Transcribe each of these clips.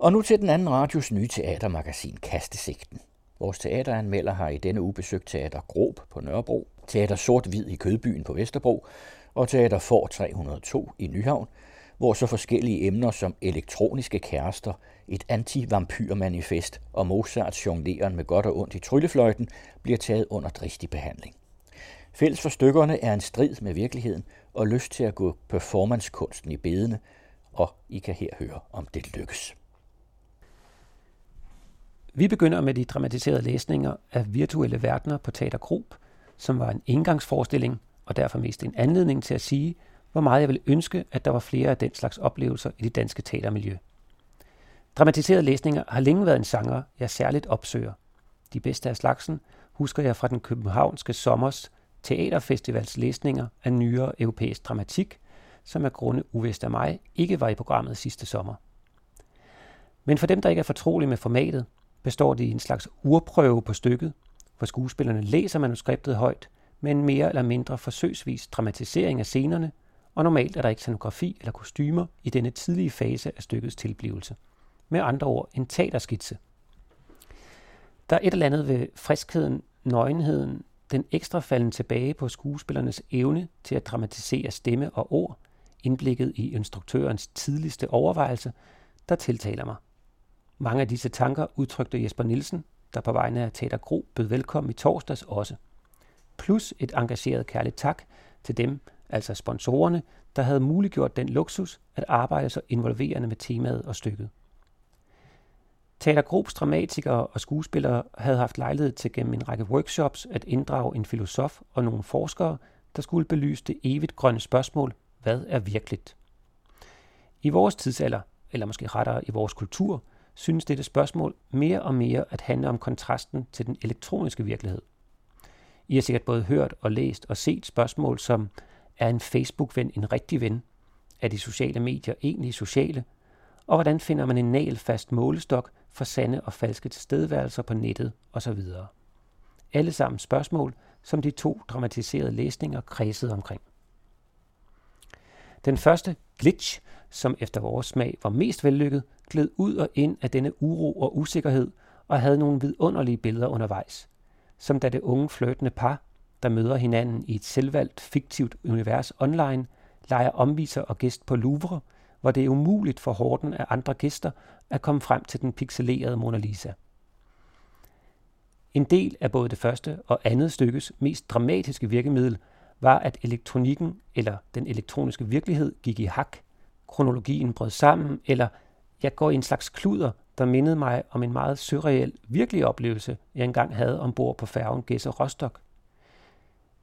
Og nu til den anden radios nye teatermagasin Kastesigten. Vores teateranmelder har i denne uge besøgt Teater Grob på Nørrebro, Teater Sort-Hvid i Kødbyen på Vesterbro og Teater For 302 i Nyhavn, hvor så forskellige emner som elektroniske kærester, et anti-vampyrmanifest og Mozarts jongleren med godt og ondt i tryllefløjten bliver taget under dristig behandling. Fælles for stykkerne er en strid med virkeligheden og lyst til at gå performancekunsten i bedene, og I kan her høre, om det lykkes. Vi begynder med de dramatiserede læsninger af virtuelle verdener på Teater Grob, som var en indgangsforestilling og derfor mest en anledning til at sige, hvor meget jeg ville ønske, at der var flere af den slags oplevelser i det danske teatermiljø. Dramatiserede læsninger har længe været en genre, jeg særligt opsøger. De bedste af slagsen husker jeg fra den københavnske sommers teaterfestivals læsninger af nyere europæisk dramatik, som af grunde uvist af mig ikke var i programmet sidste sommer. Men for dem, der ikke er fortrolige med formatet, består det i en slags urprøve på stykket, hvor skuespillerne læser manuskriptet højt med en mere eller mindre forsøgsvis dramatisering af scenerne, og normalt er der ikke scenografi eller kostymer i denne tidlige fase af stykkets tilblivelse. Med andre ord en teaterskitse. Der er et eller andet ved friskheden, nøgenheden, den ekstra falden tilbage på skuespillernes evne til at dramatisere stemme og ord, indblikket i instruktørens tidligste overvejelse, der tiltaler mig. Mange af disse tanker udtrykte Jesper Nielsen, der på vegne af Teater Gro bød velkommen i torsdags også. Plus et engageret kærligt tak til dem, altså sponsorerne, der havde muliggjort den luksus at arbejde så involverende med temaet og stykket. Teater Groups dramatikere og skuespillere havde haft lejlighed til gennem en række workshops at inddrage en filosof og nogle forskere, der skulle belyse det evigt grønne spørgsmål, hvad er virkeligt? I vores tidsalder, eller måske rettere i vores kultur, synes dette spørgsmål mere og mere at handle om kontrasten til den elektroniske virkelighed. I har sikkert både hørt og læst og set spørgsmål som, er en Facebook-ven en rigtig ven? Er de sociale medier egentlig sociale? Og hvordan finder man en nalfast målestok for sande og falske tilstedeværelser på nettet osv.? Alle sammen spørgsmål, som de to dramatiserede læsninger kredsede omkring. Den første, Glitch, som efter vores smag var mest vellykket, gled ud og ind af denne uro og usikkerhed og havde nogle vidunderlige billeder undervejs. Som da det unge flirtende par, der møder hinanden i et selvvalgt fiktivt univers online, leger omviser og gæst på Louvre, hvor det er umuligt for horden af andre gæster at komme frem til den pixelerede Mona Lisa. En del af både det første og andet stykkes mest dramatiske virkemiddel var, at elektronikken eller den elektroniske virkelighed gik i hak, kronologien brød sammen, eller jeg går i en slags kluder, der mindede mig om en meget surreal, virkelig oplevelse, jeg engang havde ombord på færgen Gæsser Rostock.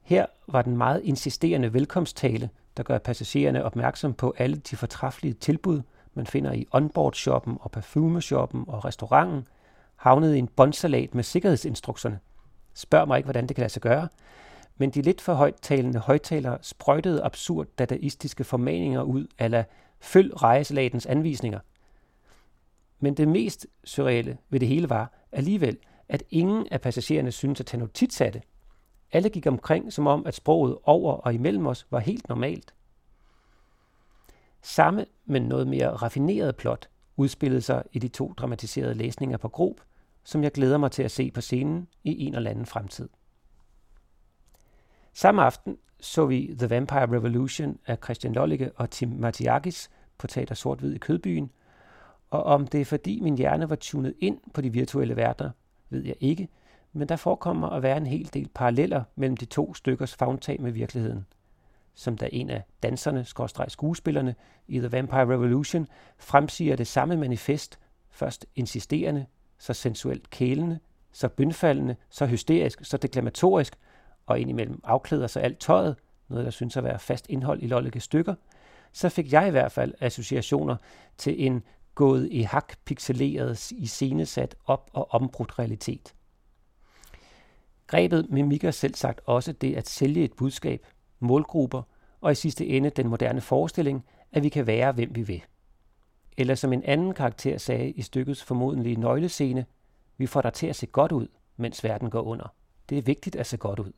Her var den meget insisterende velkomsttale, der gør passagererne opmærksom på alle de fortræffelige tilbud, man finder i onboard-shoppen og parfumeshoppen og restauranten, havnet i en bondsalat med sikkerhedsinstrukserne. Spørg mig ikke, hvordan det kan lade sig gøre, men de lidt for højttalende højtalere sprøjtede absurd dadaistiske formaninger ud, ala følg rejselatens anvisninger. Men det mest surreale ved det hele var alligevel, at ingen af passagererne syntes at tage notits af det. Alle gik omkring, som om at sproget over og imellem os var helt normalt. Samme, men noget mere raffineret plot udspillede sig i de to dramatiserede læsninger på Grob, som jeg glæder mig til at se på scenen i en eller anden fremtid. Samme aften så vi The Vampire Revolution af Christian Lollicke og Tim Matiakis på Teater sort i Kødbyen, og om det er fordi min hjerne var tunet ind på de virtuelle verdener, ved jeg ikke, men der forekommer at være en hel del paralleller mellem de to stykkers fagntag med virkeligheden. Som da en af danserne, skråstreg skuespillerne i The Vampire Revolution, fremsiger det samme manifest, først insisterende, så sensuelt kælende, så bønfaldende, så hysterisk, så deklamatorisk, og indimellem afklæder sig alt tøjet, noget der synes at være fast indhold i Lollekes stykker, så fik jeg i hvert fald associationer til en gået i hak pixeleret, iscenesat op og ombrudt realitet. Grebet mimikker selv sagt også det at sælge et budskab, målgrupper og i sidste ende den moderne forestilling, at vi kan være, hvem vi vil. Eller som en anden karakter sagde i stykkets formodentlige nøglescene, vi får dig til at se godt ud, mens verden går under. Det er vigtigt at se godt ud.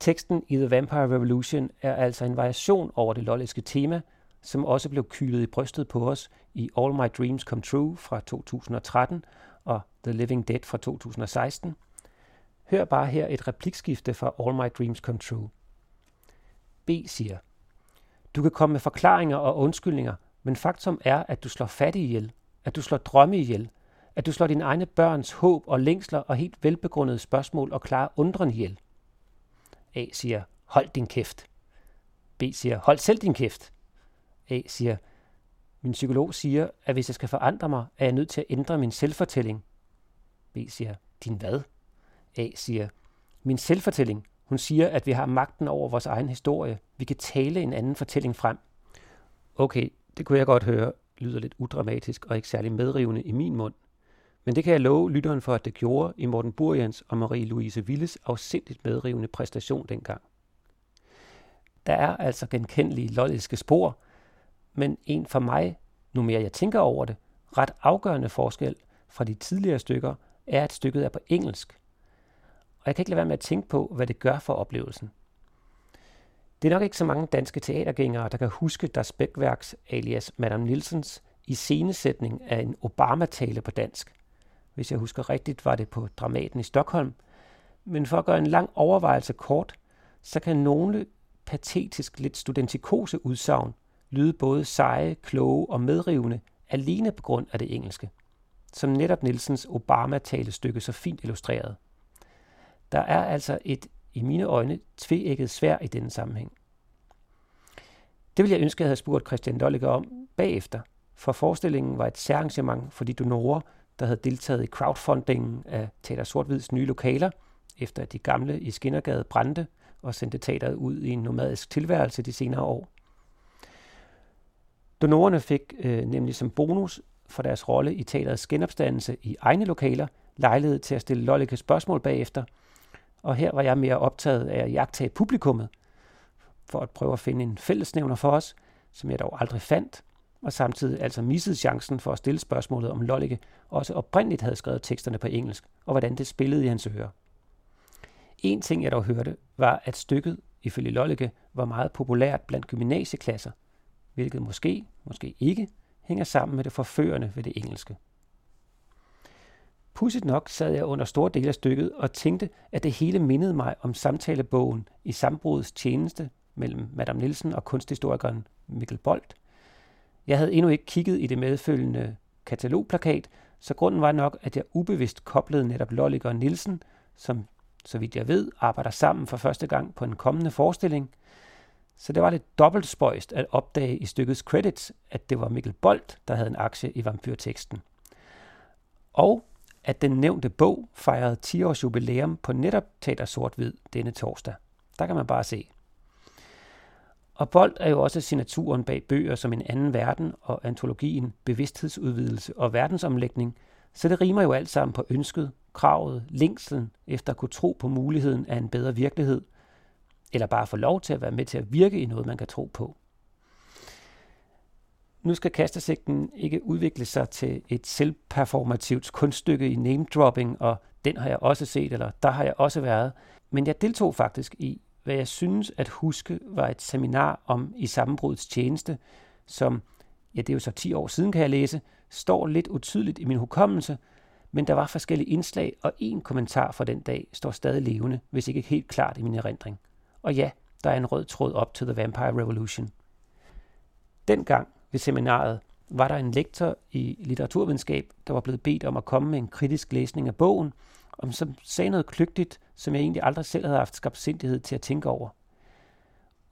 Teksten i The Vampire Revolution er altså en variation over det lolliske tema, som også blev kylet i brystet på os i All My Dreams Come True fra 2013 og The Living Dead fra 2016. Hør bare her et replikskifte fra All My Dreams Come True. B siger, du kan komme med forklaringer og undskyldninger, men faktum er, at du slår fattige ihjel, at du slår drømme ihjel, at du slår dine egne børns håb og længsler og helt velbegrundede spørgsmål og klare undren ihjel. A siger, hold din kæft. B siger, hold selv din kæft. A siger, min psykolog siger, at hvis jeg skal forandre mig, er jeg nødt til at ændre min selvfortælling. B siger, din hvad? A siger, min selvfortælling. Hun siger, at vi har magten over vores egen historie. Vi kan tale en anden fortælling frem. Okay, det kunne jeg godt høre, lyder lidt udramatisk og ikke særlig medrivende i min mund. Men det kan jeg love lytteren for, at det gjorde i Morten Burjans og Marie-Louise Willes afsindigt medrivende præstation dengang. Der er altså genkendelige lolliske spor, men en for mig, nu mere jeg tænker over det, ret afgørende forskel fra de tidligere stykker, er, at stykket er på engelsk. Og jeg kan ikke lade være med at tænke på, hvad det gør for oplevelsen. Det er nok ikke så mange danske teatergængere, der kan huske Das Bækværks alias Madame Nilsens i scenesætning af en Obama-tale på dansk. Hvis jeg husker rigtigt, var det på Dramaten i Stockholm. Men for at gøre en lang overvejelse kort, så kan nogle patetisk lidt studentikose udsagn lyde både seje, kloge og medrivende alene på grund af det engelske, som netop Nielsens Obama-talestykke så fint illustreret. Der er altså et, i mine øjne, tveægget svær i denne sammenhæng. Det vil jeg ønske, at jeg havde spurgt Christian Dolliger om bagefter, for forestillingen var et særarrangement for de donorer, der havde deltaget i crowdfundingen af Teater Sortvids nye lokaler, efter at de gamle i Skinnergade brændte og sendte teateret ud i en nomadisk tilværelse de senere år. Donorerne fik øh, nemlig som bonus for deres rolle i teaterets genopstandelse i egne lokaler lejlighed til at stille Lollike spørgsmål bagefter, og her var jeg mere optaget af at jagtage publikummet, for at prøve at finde en fællesnævner for os, som jeg dog aldrig fandt, og samtidig altså missede chancen for at stille spørgsmålet om Lollike også oprindeligt havde skrevet teksterne på engelsk, og hvordan det spillede i hans ører. En ting, jeg dog hørte, var, at stykket, ifølge Lollike, var meget populært blandt gymnasieklasser, hvilket måske, måske ikke, hænger sammen med det forførende ved det engelske. Pudsigt nok sad jeg under store dele af stykket og tænkte, at det hele mindede mig om samtalebogen i sambrudets tjeneste mellem Madame Nielsen og kunsthistorikeren Mikkel Bolt. Jeg havde endnu ikke kigget i det medfølgende katalogplakat, så grunden var nok, at jeg ubevidst koblede netop Lollik og Nielsen, som, så vidt jeg ved, arbejder sammen for første gang på en kommende forestilling. Så det var lidt dobbelt spøjst at opdage i stykkets credits, at det var Mikkel Bolt, der havde en aktie i vampyrteksten. Og at den nævnte bog fejrede 10 års jubilæum på netop Teater Sort-Hvid denne torsdag. Der kan man bare se. Og Bolt er jo også signaturen bag bøger som En anden verden og antologien Bevidsthedsudvidelse og verdensomlægning, så det rimer jo alt sammen på ønsket, kravet, længselen efter at kunne tro på muligheden af en bedre virkelighed, eller bare få lov til at være med til at virke i noget, man kan tro på. Nu skal kastersigten ikke udvikle sig til et selvperformativt kunststykke i name-dropping, og den har jeg også set, eller der har jeg også været. Men jeg deltog faktisk i hvad jeg synes at huske var et seminar om i sammenbrudets tjeneste, som, ja det er jo så 10 år siden kan jeg læse, står lidt utydeligt i min hukommelse, men der var forskellige indslag, og en kommentar fra den dag står stadig levende, hvis ikke helt klart i min erindring. Og ja, der er en rød tråd op til The Vampire Revolution. Dengang ved seminaret var der en lektor i litteraturvidenskab, der var blevet bedt om at komme med en kritisk læsning af bogen, og som sagde noget kløgtigt, som jeg egentlig aldrig selv havde haft skabt sindighed til at tænke over.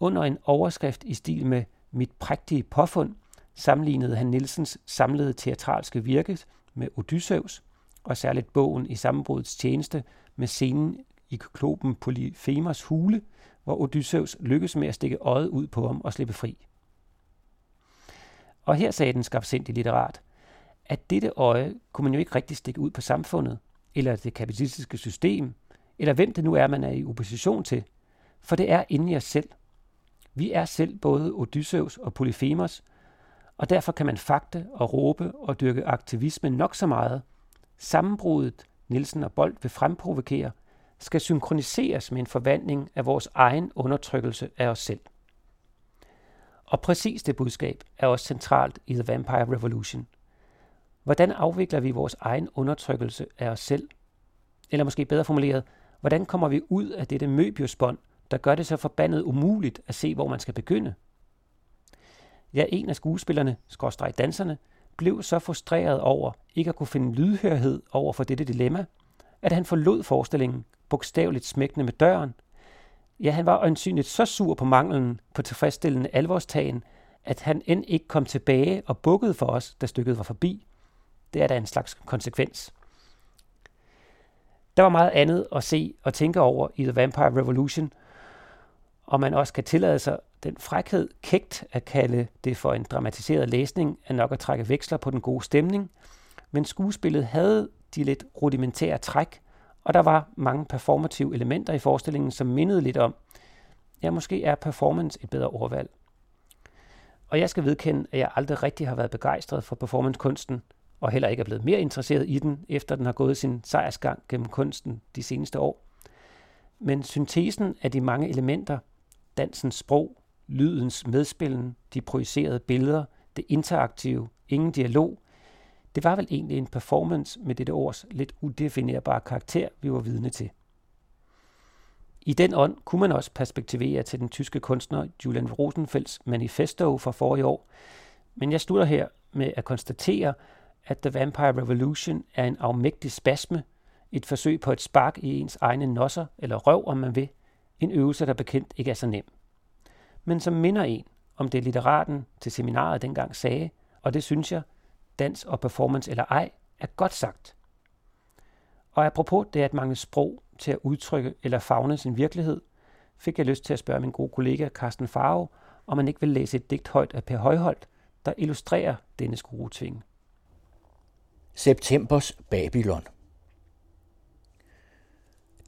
Under en overskrift i stil med Mit prægtige påfund, sammenlignede han Nielsens samlede teatralske virke med Odysseus, og særligt bogen i sammenbrudets tjeneste med scenen i kyklopen Polyphemers hule, hvor Odysseus lykkes med at stikke øjet ud på ham og slippe fri. Og her sagde den skabsindige litterat, at dette øje kunne man jo ikke rigtig stikke ud på samfundet, eller det kapitalistiske system, eller hvem det nu er, man er i opposition til, for det er inde i os selv. Vi er selv både Odysseus og Polyphemos, og derfor kan man fakte og råbe og dyrke aktivisme nok så meget. Sammenbruddet, Nielsen og Bold vil fremprovokere, skal synkroniseres med en forvandling af vores egen undertrykkelse af os selv. Og præcis det budskab er også centralt i The Vampire Revolution. Hvordan afvikler vi vores egen undertrykkelse af os selv? Eller måske bedre formuleret, hvordan kommer vi ud af dette møbiusbånd, der gør det så forbandet umuligt at se, hvor man skal begynde? Ja, en af skuespillerne, skråstreg danserne, blev så frustreret over ikke at kunne finde lydhørhed over for dette dilemma, at han forlod forestillingen, bogstaveligt smækkende med døren. Ja, han var øjensynligt så sur på manglen på tilfredsstillende alvorstagen, at han end ikke kom tilbage og bukkede for os, da stykket var forbi. Det er da en slags konsekvens. Der var meget andet at se og tænke over i The Vampire Revolution, og man også kan tillade sig den frækhed kægt at kalde det for en dramatiseret læsning, er nok at trække veksler på den gode stemning, men skuespillet havde de lidt rudimentære træk, og der var mange performative elementer i forestillingen, som mindede lidt om, ja, måske er performance et bedre ordvalg. Og jeg skal vedkende, at jeg aldrig rigtig har været begejstret for performancekunsten, og heller ikke er blevet mere interesseret i den, efter den har gået sin sejrsgang gennem kunsten de seneste år. Men syntesen af de mange elementer, dansens sprog, lydens medspillen, de projicerede billeder, det interaktive, ingen dialog, det var vel egentlig en performance med dette års lidt udefinerbare karakter, vi var vidne til. I den ånd kunne man også perspektivere til den tyske kunstner Julian Rosenfelds manifesto fra forrige år, men jeg slutter her med at konstatere, at The Vampire Revolution er en afmægtig spasme, et forsøg på et spark i ens egne nosser, eller røv, om man vil, en øvelse, der bekendt ikke er så nem. Men som minder en om det litteraten til seminaret dengang sagde, og det synes jeg, dans og performance eller ej, er godt sagt. Og apropos det at mangle sprog til at udtrykke eller fagne sin virkelighed, fik jeg lyst til at spørge min gode kollega Carsten Farve, om man ikke vil læse et digt højt af Per Højholdt, der illustrerer denne skruetving. Septembers Babylon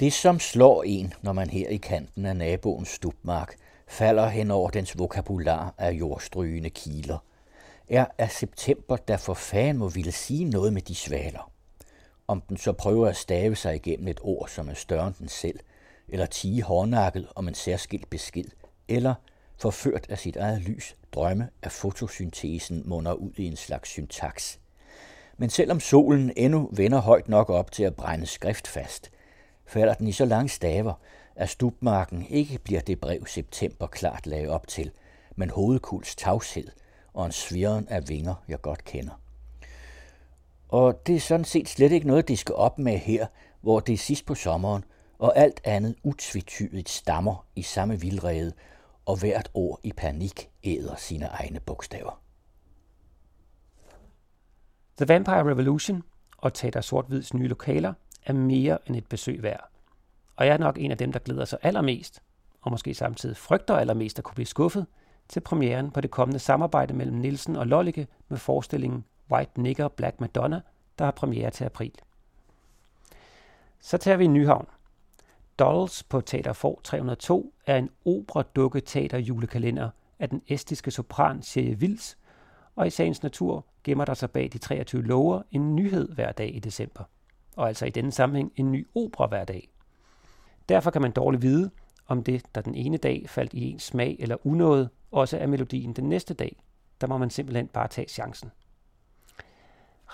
Det, som slår en, når man her i kanten af naboens stubmark falder hen over dens vokabular af jordstrygende kiler – er, at september, der for fanden må ville sige noget med de svaler. Om den så prøver at stave sig igennem et ord, som er større end den selv, eller tige hårdnakket om en særskilt besked, eller forført af sit eget lys, drømme af fotosyntesen munder ud i en slags syntaks. Men selvom solen endnu vender højt nok op til at brænde skrift fast, falder den i så lange staver, at stubmarken ikke bliver det brev september klart lagde op til, men hovedkuls tavshed – og en svirren af vinger, jeg godt kender. Og det er sådan set slet ikke noget, de skal op med her, hvor det er sidst på sommeren, og alt andet utvetydigt stammer i samme vildrede, og hvert ord i panik æder sine egne bogstaver. The Vampire Revolution og Teater Sortvids nye lokaler er mere end et besøg værd. Og jeg er nok en af dem, der glæder sig allermest, og måske samtidig frygter allermest at kunne blive skuffet – til premieren på det kommende samarbejde mellem Nielsen og Lollike med forestillingen White Nigger Black Madonna, der har premiere til april. Så tager vi Nyhavn. Dolls på Teater For 302 er en opera-dukke teater julekalender af den estiske sopran Sherry Vils, og i sagens natur gemmer der sig bag de 23 lover en nyhed hver dag i december. Og altså i denne sammenhæng en ny opera hver dag. Derfor kan man dårligt vide, om det, der den ene dag faldt i ens smag eller unåde, også er melodien den næste dag. Der må man simpelthen bare tage chancen.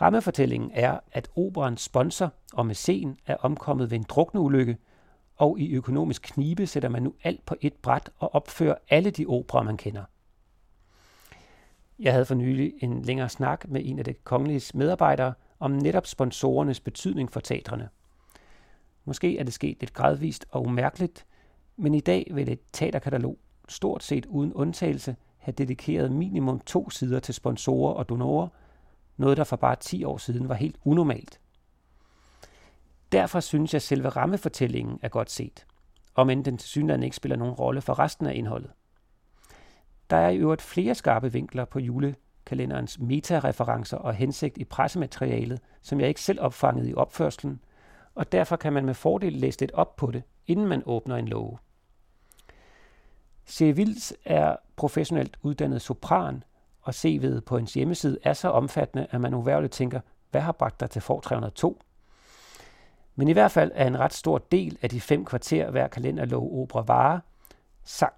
Rammefortællingen er, at operans sponsor og mæcen er omkommet ved en drukneulykke, og i økonomisk knibe sætter man nu alt på et bræt og opfører alle de operer, man kender. Jeg havde for nylig en længere snak med en af det kongelige medarbejdere om netop sponsorernes betydning for teatrene. Måske er det sket lidt gradvist og umærkeligt, men i dag vil et teaterkatalog stort set uden undtagelse have dedikeret minimum to sider til sponsorer og donorer, noget der for bare 10 år siden var helt unormalt. Derfor synes jeg, at selve rammefortællingen er godt set, om end den til synligheden ikke spiller nogen rolle for resten af indholdet. Der er i øvrigt flere skarpe vinkler på julekalenderens metareferencer og hensigt i pressematerialet, som jeg ikke selv opfangede i opførselen, og derfor kan man med fordel læse lidt op på det, inden man åbner en låge. Sevils er professionelt uddannet sopran, og CV'et på hendes hjemmeside er så omfattende, at man uværligt tænker, hvad har bragt dig til for 302? Men i hvert fald er en ret stor del af de fem kvarter hver kalenderlov opera vare sang.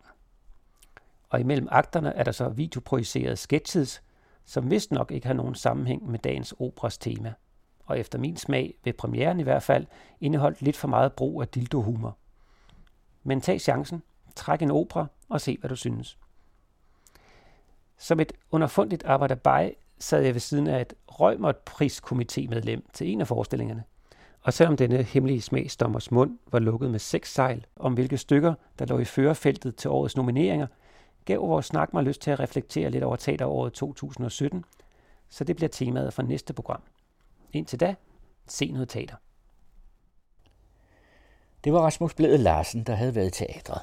Og imellem akterne er der så videoprojicerede sketches, som vist nok ikke har nogen sammenhæng med dagens operas tema. Og efter min smag, ved premieren i hvert fald, indeholdt lidt for meget brug af dildo-humor. Men tag chancen, træk en opera og se, hvad du synes. Som et underfundigt arbejderbej sad jeg ved siden af et Rømert-priskomitémedlem til en af forestillingerne. Og selvom denne hemmelige smagsdommers mund var lukket med seks sejl om hvilke stykker, der lå i førerfeltet til årets nomineringer, gav vores snak mig lyst til at reflektere lidt over teateråret 2017, så det bliver temaet for næste program. Indtil da, se noget teater. Det var Rasmus Blæde Larsen, der havde været i teatret.